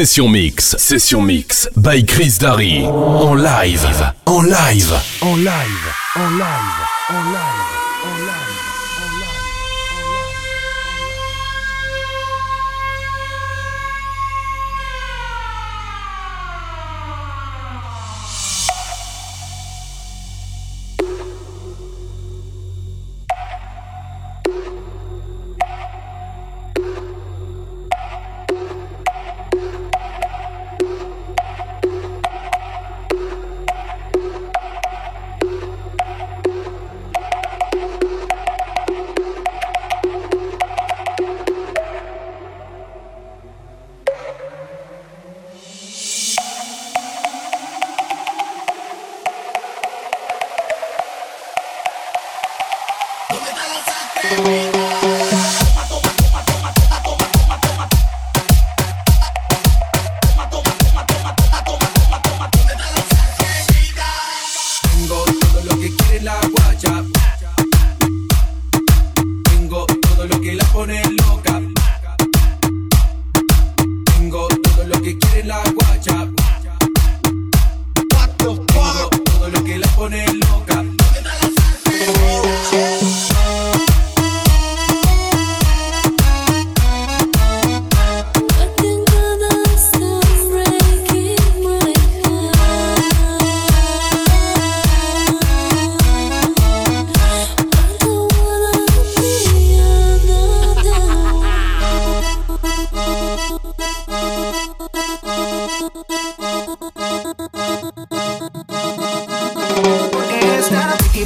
Session Mix, Session Mix, by Chris Darry. En live, en live, en live, en live, en live, en live.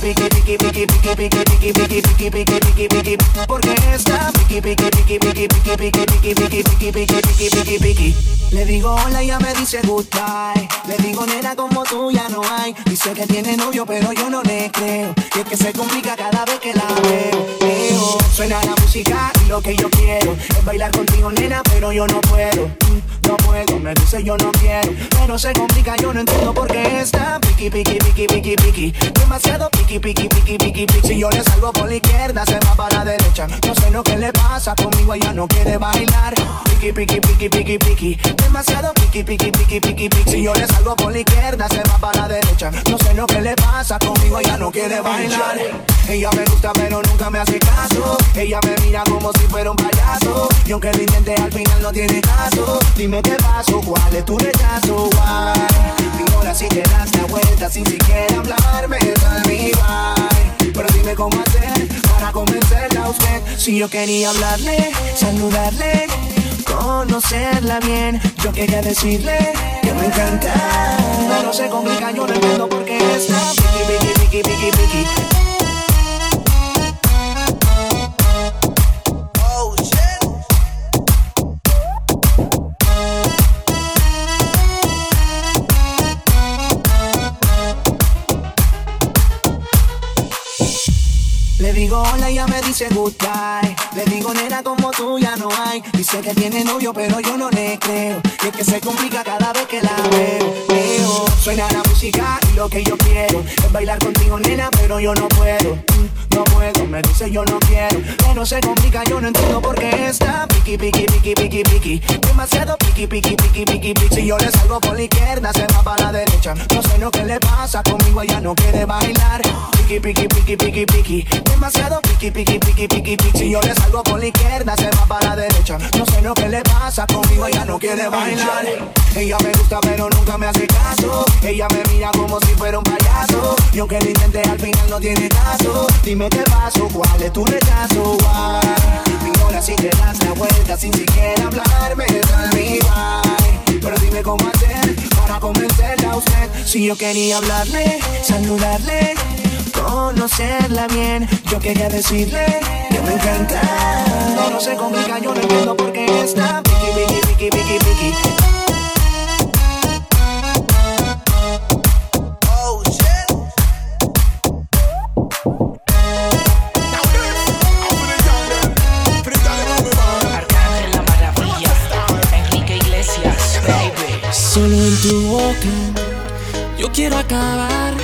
piqui, piqui, piqui, piqui, piqui, piqui, piqui, piqui, piqui, piqui, piqui, porque está piqui, piqui, piqui, piqui, piqui, piqui, piqui, piqui, piqui, piqui, piqui, piqui, piqui, piqui, le digo hola y ya me dice goodbye. Le digo nena como tú ya no hay. Dice que tiene novio pero yo no le creo. Y es que se complica cada vez que la veo. Suena la música y lo que yo quiero es bailar contigo nena pero yo no puedo. No puedo, me dice yo no quiero. Pero se complica, yo no entiendo por qué está piqui, piqui, piqui, piqui, piqui. Demasiado piqui, piqui, piqui, piqui, piqui. Si yo le salgo por la izquierda, se va para la derecha. No sé lo que le pasa conmigo, ella no quiere bailar. Piqui, piqui, piqui, piqui, piqui demasiado piqui, piqui, piqui, piqui, piqui. Si yo le salgo por la izquierda, se va para la derecha. No sé lo que le pasa, conmigo ella no quiere bailar. Ella me gusta, pero nunca me hace caso. Ella me mira como si fuera un payaso. Y aunque lo intente, al final no tiene caso. Dime qué pasó, cuál es tu rechazo, guay. Y ahora sí te das la vuelta sin siquiera hablarme, mi. Pero dime cómo hacer para convencerla a usted. Si yo quería hablarle, saludarle, conocerla bien yo quería decirle que me encanta. Pero se complica, yo no entiendo por qué está piqui, piqui, piqui, piqui, digo hola y ya me dice goodbye. Le digo nena como tú ya no hay. Dice que tiene novio pero yo no le creo. Y es que se complica cada vez que la veo. Suena la música y lo que yo quiero es bailar contigo nena pero yo no puedo. No puedo, me dice yo no quiero. Pero se complica, yo no entiendo por qué está piqui, piqui, piqui, piqui, piqui. Demasiado piqui, piqui, piqui, piqui, piqui. Si yo le salgo por la izquierda, se va para la derecha. No sé lo que le pasa conmigo, ella no quiere bailar. Piqui, piqui, piqui, piqui, piqui. Demasiado piqui, piqui, piqui, piqui, piqui. Si yo le salgo por la izquierda, se va para la derecha. No sé lo que le pasa conmigo, ella no quiere bailar. Ella me gusta, pero nunca me hace caso. Ella me mira como si fuera un payaso. Y aunque lo intenté, al final no tiene caso. Dime te paso, cuál es tu rechazo, Ignora si te das la vuelta sin siquiera hablarme de mi Pero dime cómo hacer para convencerla a usted Si yo quería hablarle, saludarle conocerla bien. Yo quería decirle que me encanta. No, se complica, yo no entiendo por qué está piqui, piqui, piqui, piqui, Solo en tu boca yo quiero acabar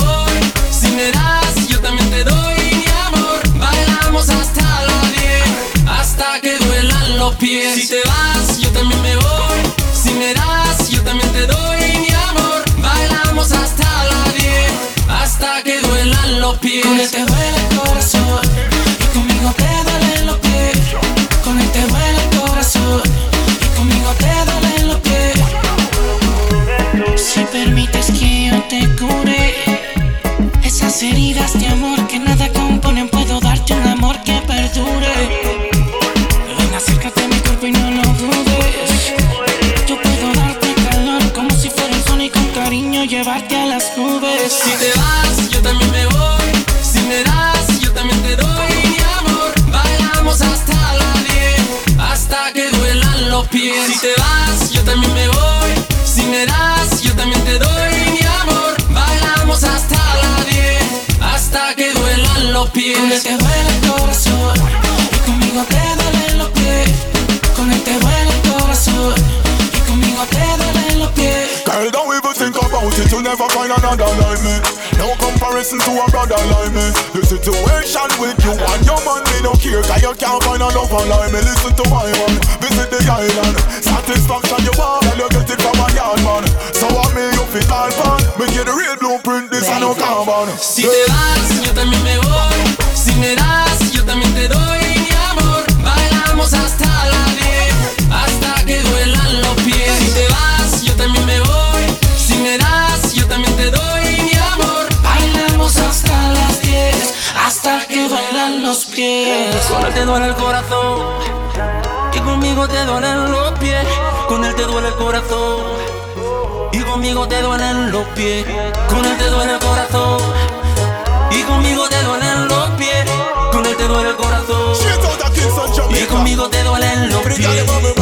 Si te vas, yo también me voy. Si me das, yo también te doy mi amor. Bailamos hasta la 10, hasta que duelan los pies. Con este duele corazón. listen to a brother like me. The situation with you and your man Me no care cause you can't find a lover like me. Listen to my man, visit the island. Satisfaction you want and you get it from a yard man. So I me you fit all fun Me get the real blueprint, this I no carbon Si te vas, yo también me voy Si me das, yo también te doy Con él te duele el corazón. Y conmigo te duelen los pies. Con él te duele el corazón. Y conmigo te duelen los pies. Con él te duele el corazón. Y conmigo te duelen los pies. Con él te duele el corazón. Y conmigo te duelen los pies.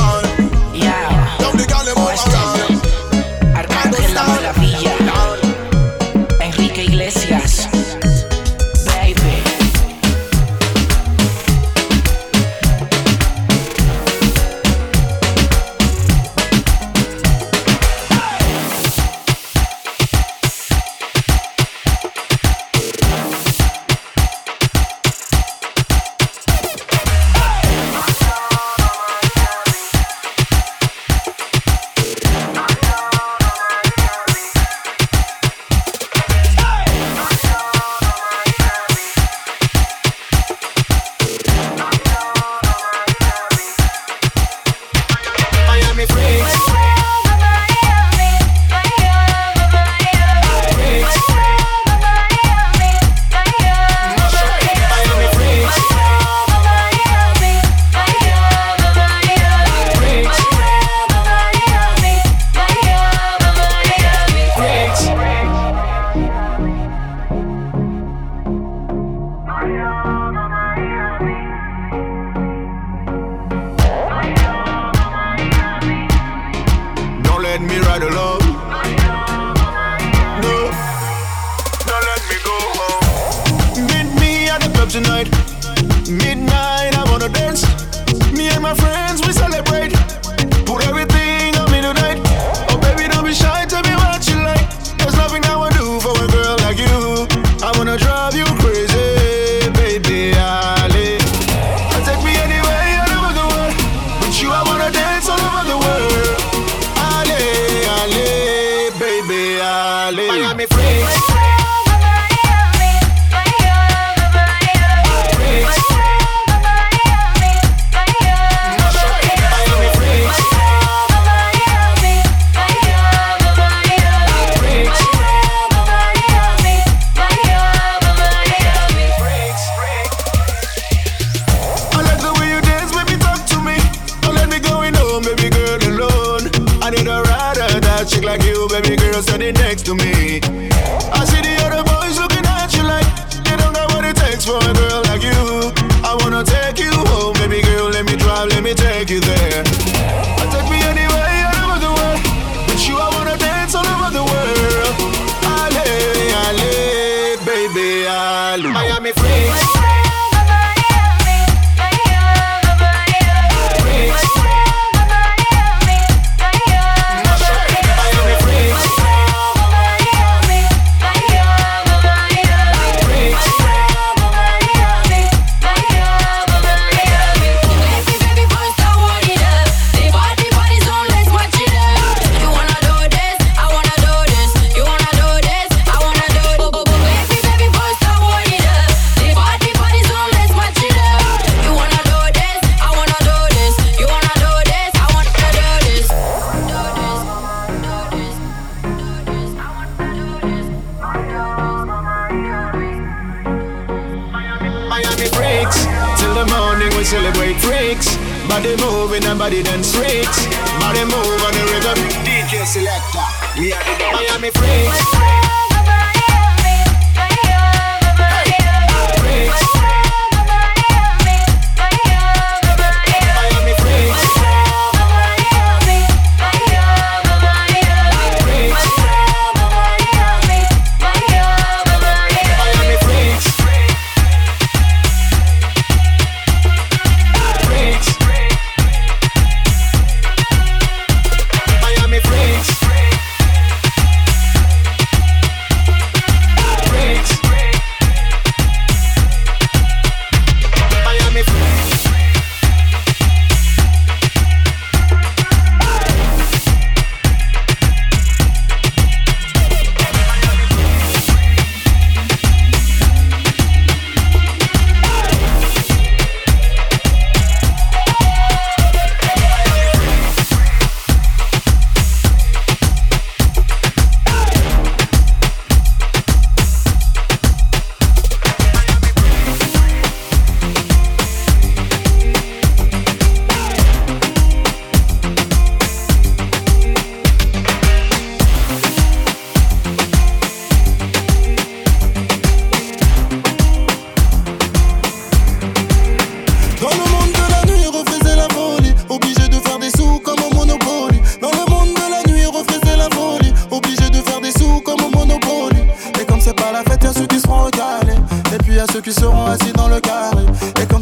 Freaks. Till the morning we celebrate freaks. Body moving and body dance freaks. Body move on the rhythm. DJ selector. Me and the Miami freaks.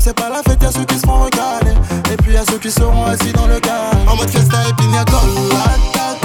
c'est pas la fête, y'a ceux qui seront regarder Et puis y'a ceux qui seront assis dans le car. En mode fiesta et pina colada.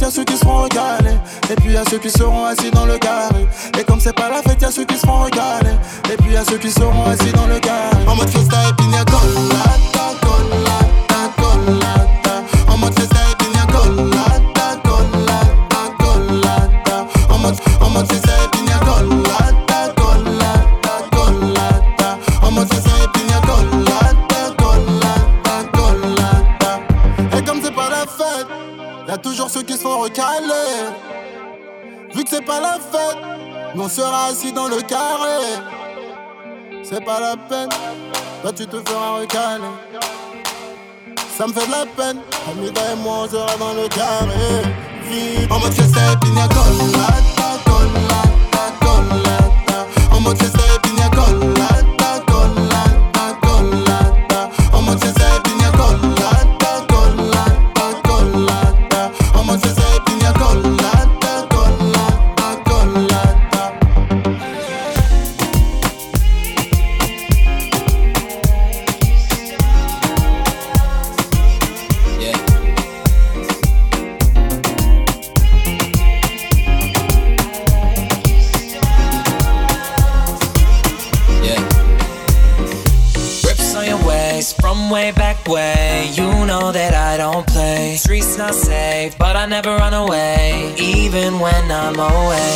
fête, y'a ceux qui seront régalés. Et puis y'a ceux qui seront assis dans le carré. Et comme c'est pas la fête, y'a ceux qui seront régalés. Et puis y'a ceux qui seront assis dans le carré. En mode fiesta et pina colada, colada, colada. En mode fiesta et pina colada, colada, colada. En mode, en mode fiesta et Vu que c'est pas la fête, on sera assis dans le carré. C'est pas la peine, toi tu te feras recaler. Ça me fait de la peine, Amida et moi on sera dans le carré. En mode que c'est pina colada, colada, colada. En mode c'est away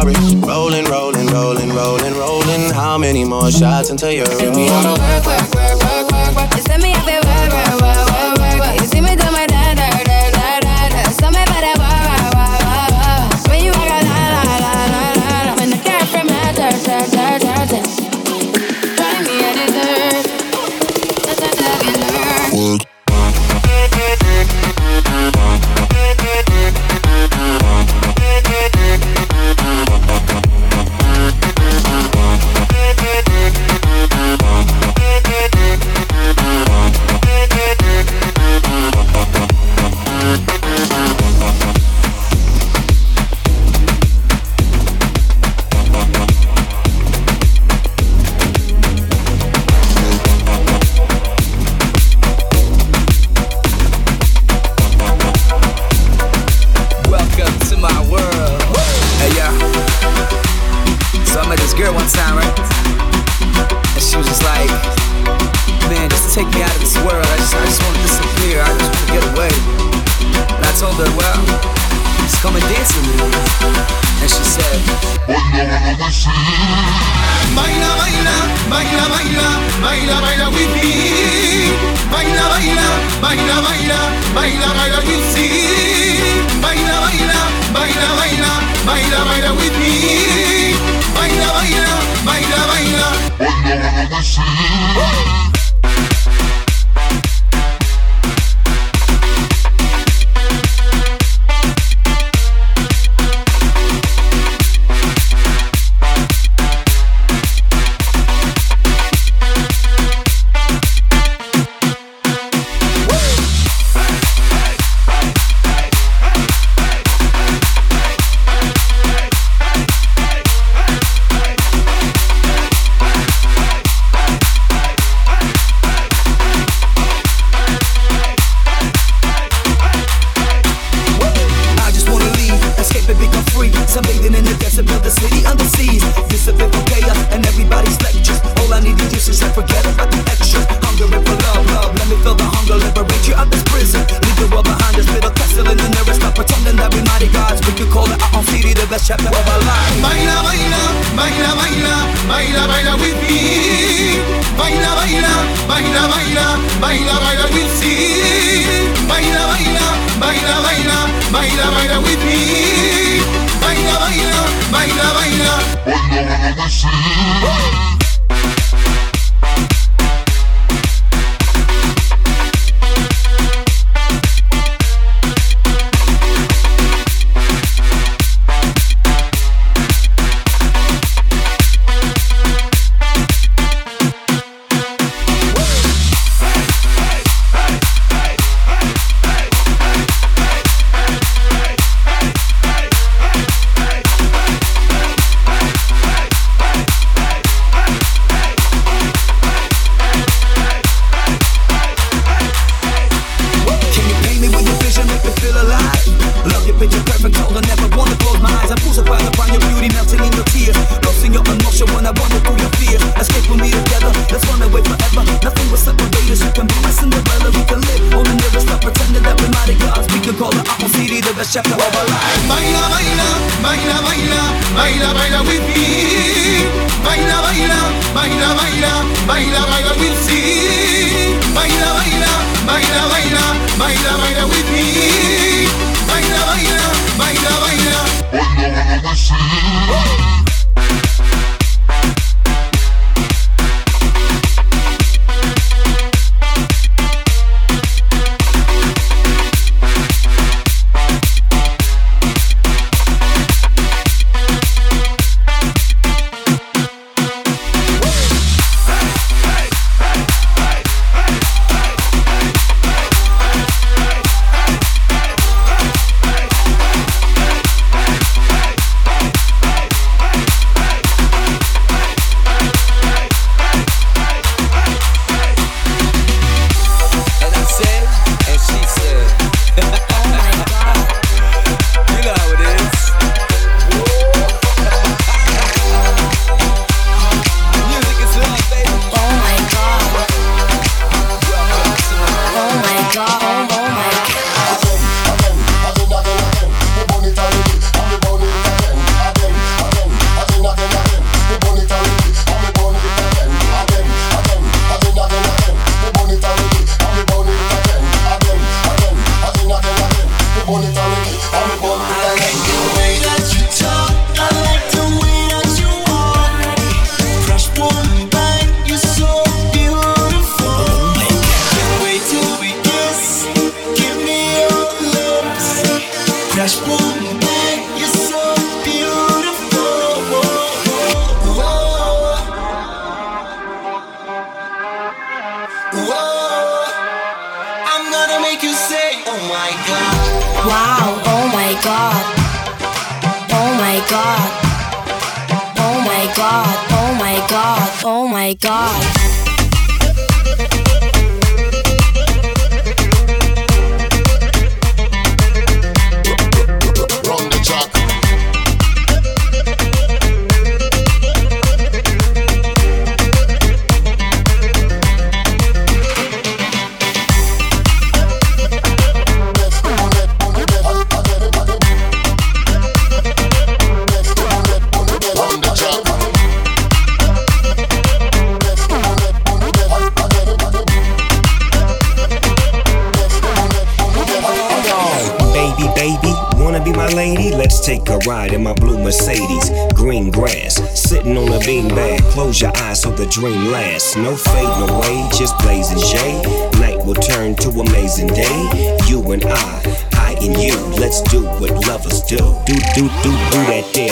sorry. Rolling, rolling, rolling, rolling, rolling. How many more shots until you're? in me all work, work, work. the chapter of our life. Baila, baila, baila, baila, baila, baila with me. Baila, baila, baila, baila, baila, baila with me. Baila, baila, baila, baila, baila, baila with me. Baila, baila, baila, baila, baila, baila with me.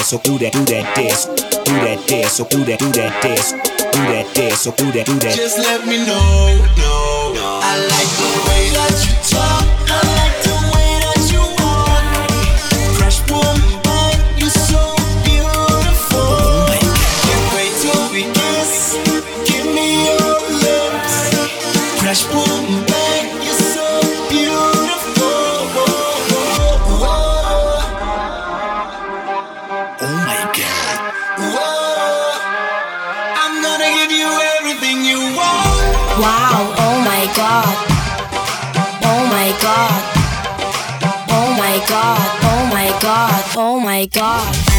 so do that, do that dance, do that dance, so do that, do that dance, do that dance, so do that, do that. Just let me know, no, I like the way that you talk. my god.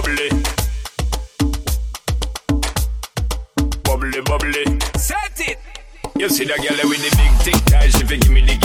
bubbly. Bubbly, bubbly. Set it. You see that girl with the big tick tie, she give me the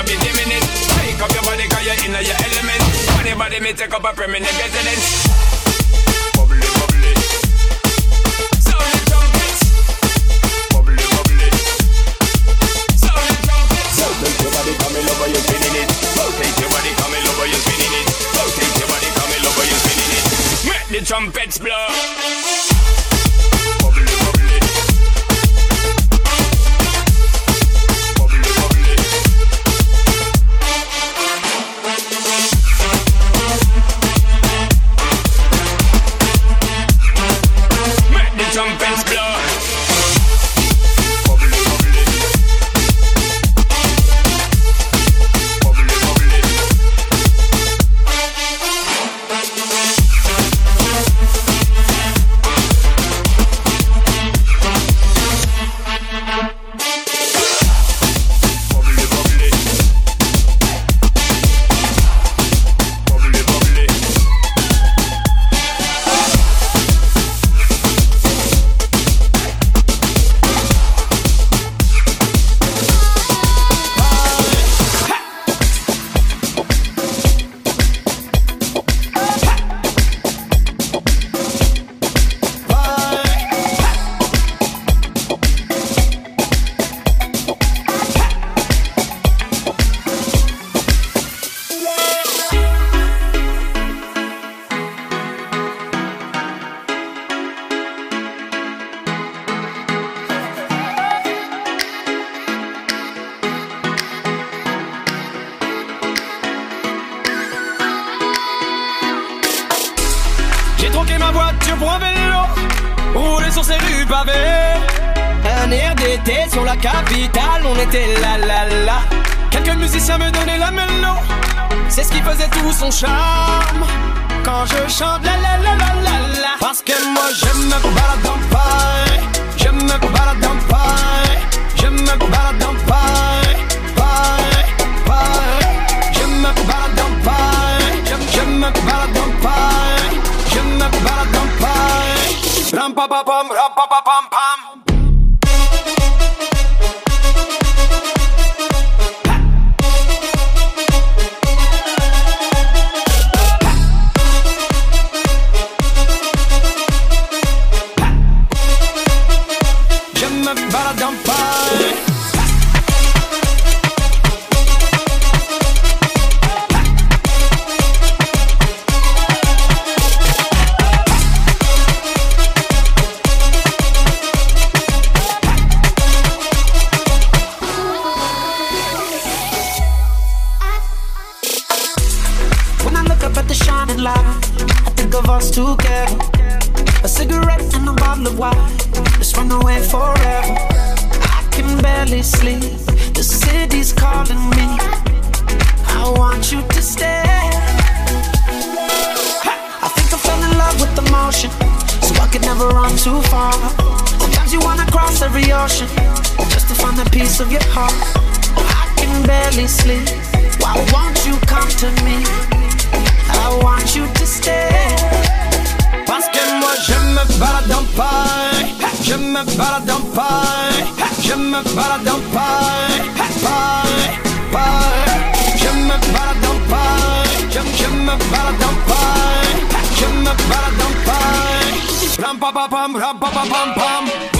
never be diminished. Take up your body, cause you're in your element. Funny body may take up a permanent residence. Bubbly, bubbly. Sound the trumpets. Bubbly, bubbly. Sound the trumpets. Your in you spinning it. Your you spinning it. Your you spinning it. Make the trumpets blow. troqué ma voiture pour un vélo, rouler sur ces rues pavées. Un air d'été sur la capitale, on était là là là. Quelques musiciens me donnaient la mélo, c'est ce qui faisait tout son charme. Quand je chante la la la la la la, parce que moi j'aime qu'on balade dans Paris, j'aime qu'on balade dans Paris, j'aime qu'on balade dans balade en paille, je me balade en paille, je me balade en paille, paille, paille. Je me balade en paille, je, je me balade en paille, je me balade en paille. Ram pa pa pam, ram pa pa pam pam.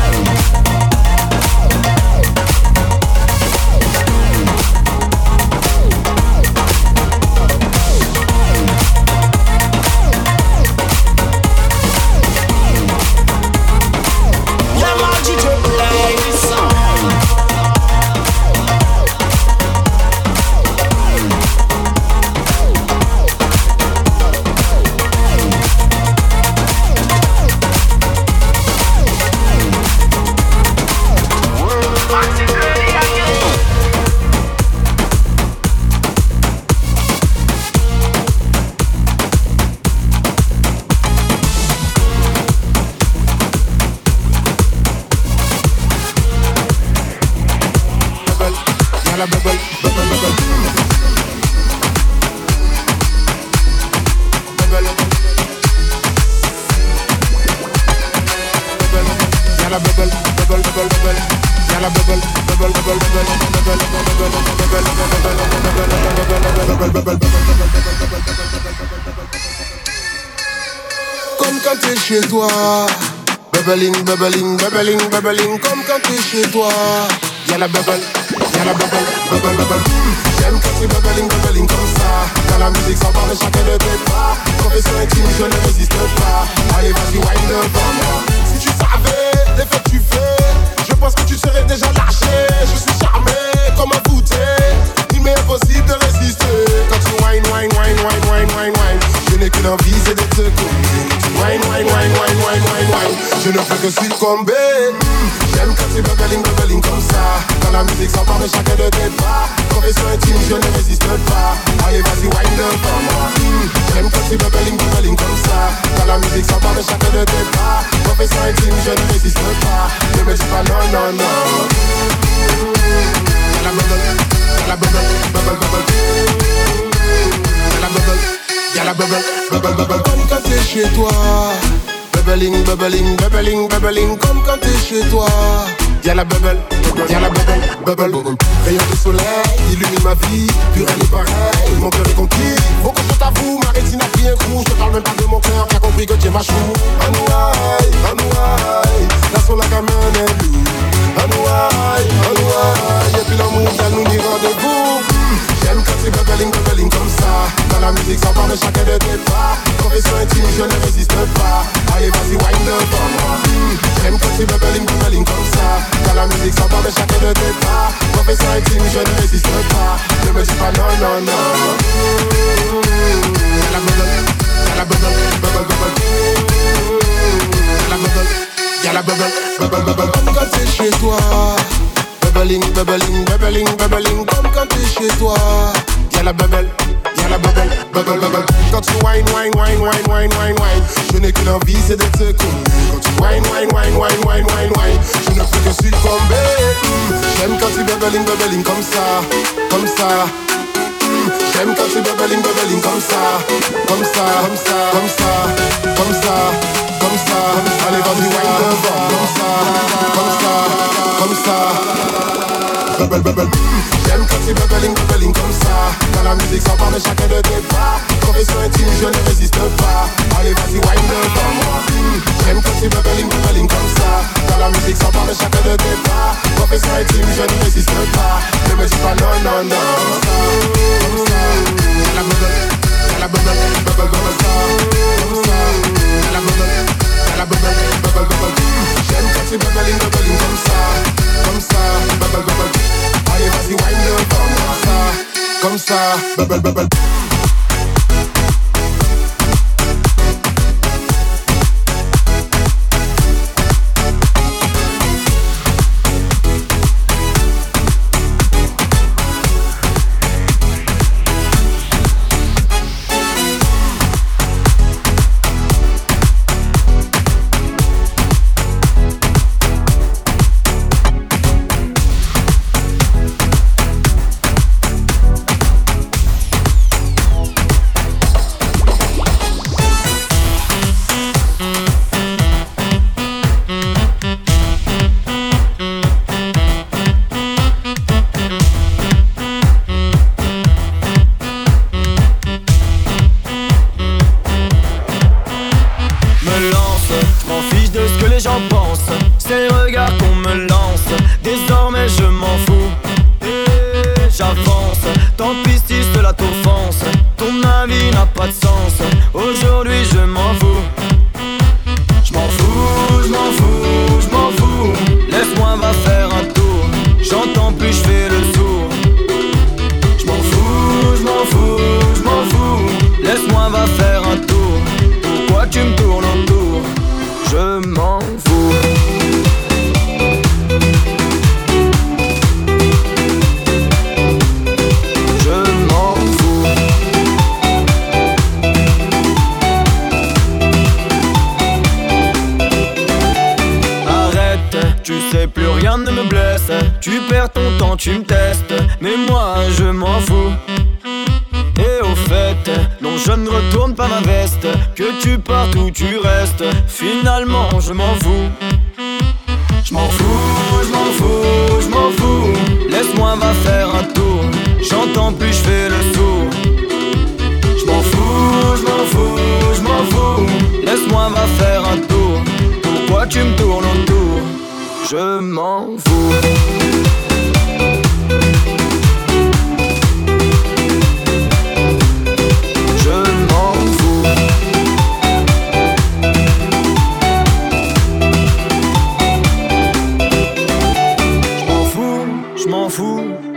Comme quand t'es chez toi, bubbling, bubbling, bubbling, bubbling, comme quand t'es chez toi. Y'a la bubble, y'a la bubble, bubble, bubble. J'aime quand c'est bubbling, bubbling comme ça. Quand la musique de chacun de tes pas. Profession intime, je ne résiste pas. Allez, vas-y, wind devant moi. Si tu savais l'effet que tu fais, je pense que tu serais déjà lâché. Je suis charmé comme un voûté. M'est impossible de résister. Quand tu wine, wine, wine, wine, wine, wine, wine. Je n'ai qu'une envie, c'est de te couper. Wine, wine, wine, wine, wine, wine, wine. Je ne peux que succomber. J'aime quand c'est bubbling, bubbling comme ça. Quand la musique s'empare de chacun de tes pas. Profession intime, je ne résiste pas. Allez, vas-y, wine devant moi. J'aime quand c'est bubbling, bubbling comme ça. Quand la musique s'empare de chacun de tes pas. Profession intime, je ne résiste pas. Ne me dis pas non, non, non. La bubble, y'a la la bubble, la bubble. Comme quand t'es chez toi. Bubbling, bubbling, bubbling, bubbling, comme quand t'es chez toi. Y'a la bubble, y'a la bubble, bubble. Rayon de soleil, illumine ma vie, plus rien n'est pareil, mon cœur est conquis. Que je t'avoue, ma rétine a pris un coup. Je parle même pas de mon cœur, qui a compris que tu es ma chou. Anouaï, anouaï, la soul la gamin est. J'aime quand c'est bubbling, bubbling comme ça. Quand la musique s'empare de chacun de tes pas. Intime, je ne résiste pas. Allez, vas-y, wine devant moi. J'aime quand c'est bubbling, bubbling comme ça. Quand la musique s'empare de chacun de tes pas. Intime, je ne résiste pas. Y'a la bubble, bubble, bubble. Comme quand c'est chez toi. Bubbling, bubbling, bubbling, bubbling, comme quand t'es chez toi. Y'a la bubble, y'a la bubble, bubble, bubble. Quand tu wine, wine, wine, wine, wine, wine, wine, je n'ai qu'une envie, c'est te couler. Quand tu wine, wine, wine, wine, wine, wine, wine, je ne peux que succomber. Mm. J'aime quand tu bubbling, bubbling comme ça, comme ça. J'aime quand tu bubbling, bubbling comme ça, comme ça, comme ça, comme ça, comme ça, comme ça. Allez, vas-y, wine devant, comme ça, comme ça, comme ça. J'aime quand c'est bubbling, bubbling comme ça. Quand la musique s'empare de chacun de tes pas. Profession intime, je ne résiste pas. Allez, vas-y, wine devant moi. J'aime quand c'est bubbling, bubbling comme ça. Quand la musique s'empare de chacun de tes pas. Profession intime, je ne résiste pas. Ne me dis pas non, non, non. Ça, ça. Comme ça, la bubble, la. J'aime quand c'est bubbling, bubbling comme ça. Comme ça, bubble, bubble. Allez, vas-y, wine devant moi, ça. Comme ça, bubble, bubble.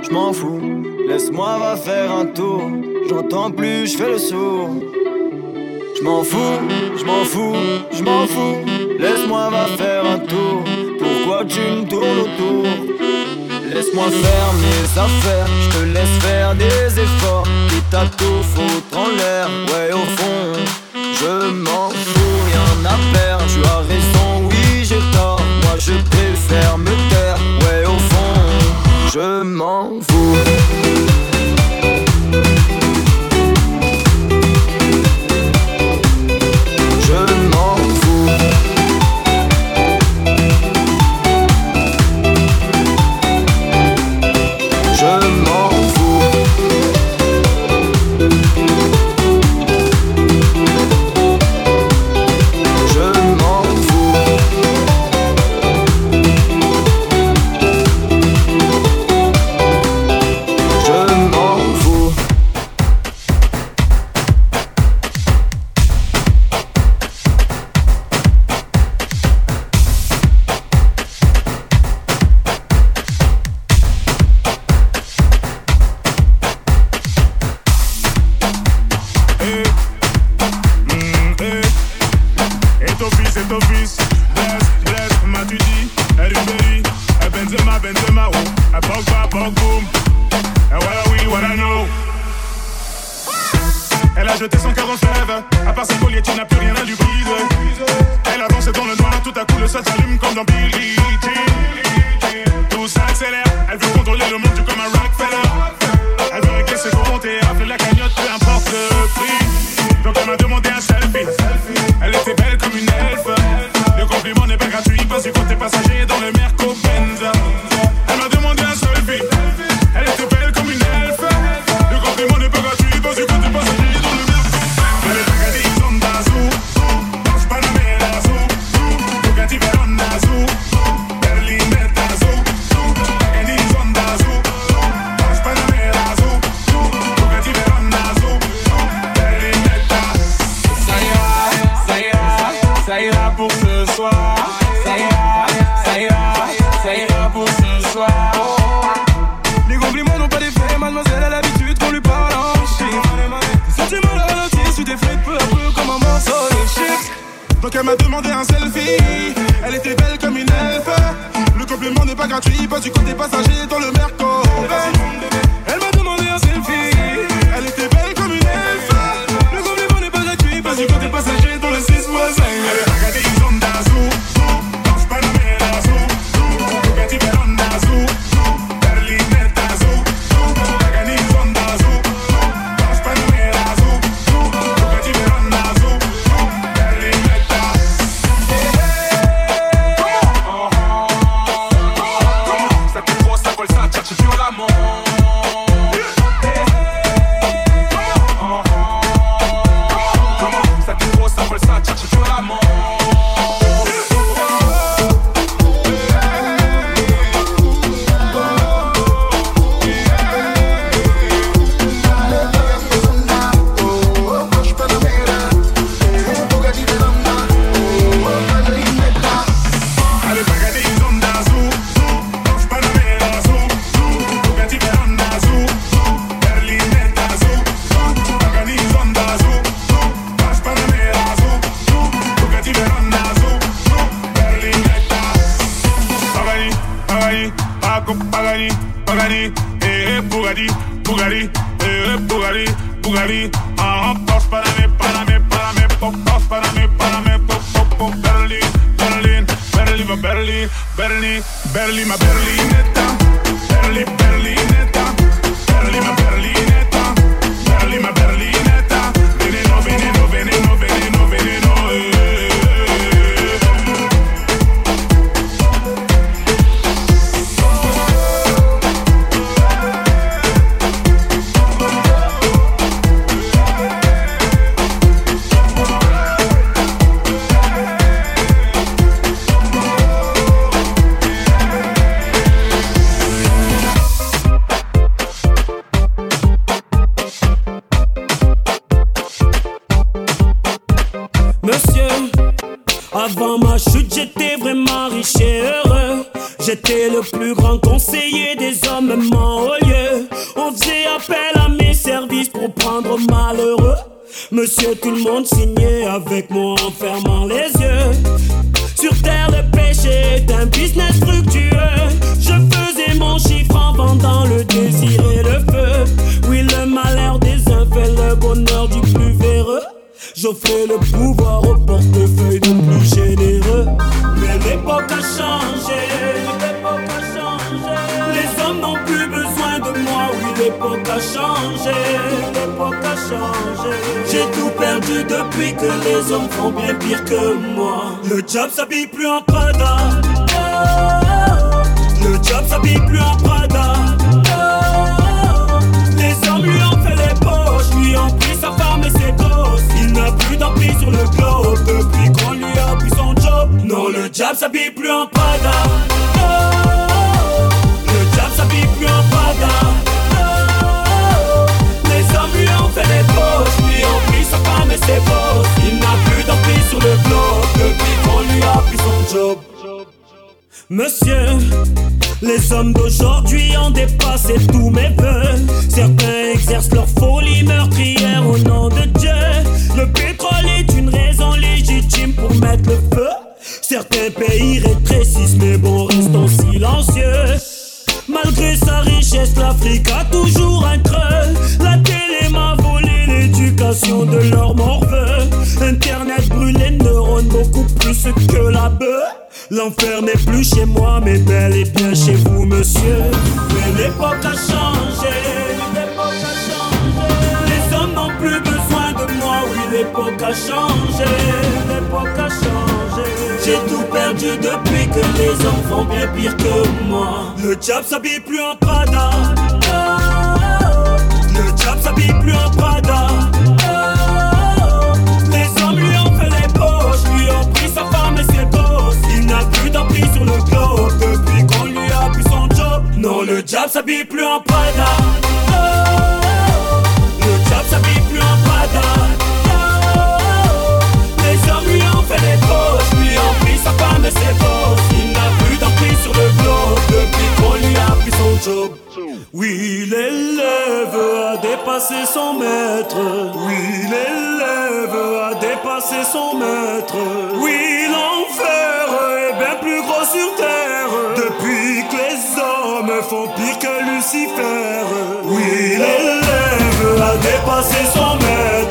je m'en fous. Laisse-moi va faire un tour, j'entends plus, je fais le sourd. Je m'en fous, je m'en fous, je m'en fous. Laisse-moi va faire un tour, pourquoi tu me tournes autour? Laisse-moi faire mes affaires, je te laisse faire des efforts. Quitte à tout en l'air, ouais, au fond, je m'en fous, rien à faire. Tu as raison, oui, j'ai tort. Moi, je préfère me taire je m'en vais. côté, affle la cagnotte, peu importe le prix. Donc on a demandé un J'ai tout perdu depuis que les hommes font bien pire que moi. Le job s'habille plus en Prada. Le job s'habille plus en Prada. Les hommes lui ont fait les poches, lui ont pris sa femme et ses gosses. Il n'a plus d'emprise sur le globe depuis qu'on lui a pris son job. Non, le job s'habille plus en Prada. Monsieur, les hommes d'aujourd'hui ont dépassé tous mes vœux. Certains exercent leur folie meurtrière au nom de Dieu. Le pétrole est une raison légitime pour mettre le feu. Certains pays rétrécissent, mais bon, restons silencieux. Malgré sa richesse, l'Afrique a toujours un creux. La télé m'a de leur morveux. Internet brûle les neurones beaucoup plus que la bœuf. L'enfer n'est plus chez moi, mais bel et bien chez vous, monsieur. Mais l'époque a changé. Les hommes n'ont plus besoin de moi, oui, l'époque a changé. L'époque a changé. J'ai tout perdu depuis que les hommes font bien pire que moi. Le job s'habille plus en Prada. Le job s'habille plus en Prada. S'habille plus en Prada. Oh, Le job s'habille plus en Prada. Oh, Les hommes lui ont fait les poches, lui ont pris sa femme et ses bosses. Il n'a plus d'emprise sur le globe depuis qu'on lui a pris son job. Oui, l'élève a dépassé son maître. Oui, l'élève a dépassé son maître. Oui, l'enfer est bien plus gros sur terre. Les hommes font pire que Lucifer. Oui, l'élève a dépassé son maître.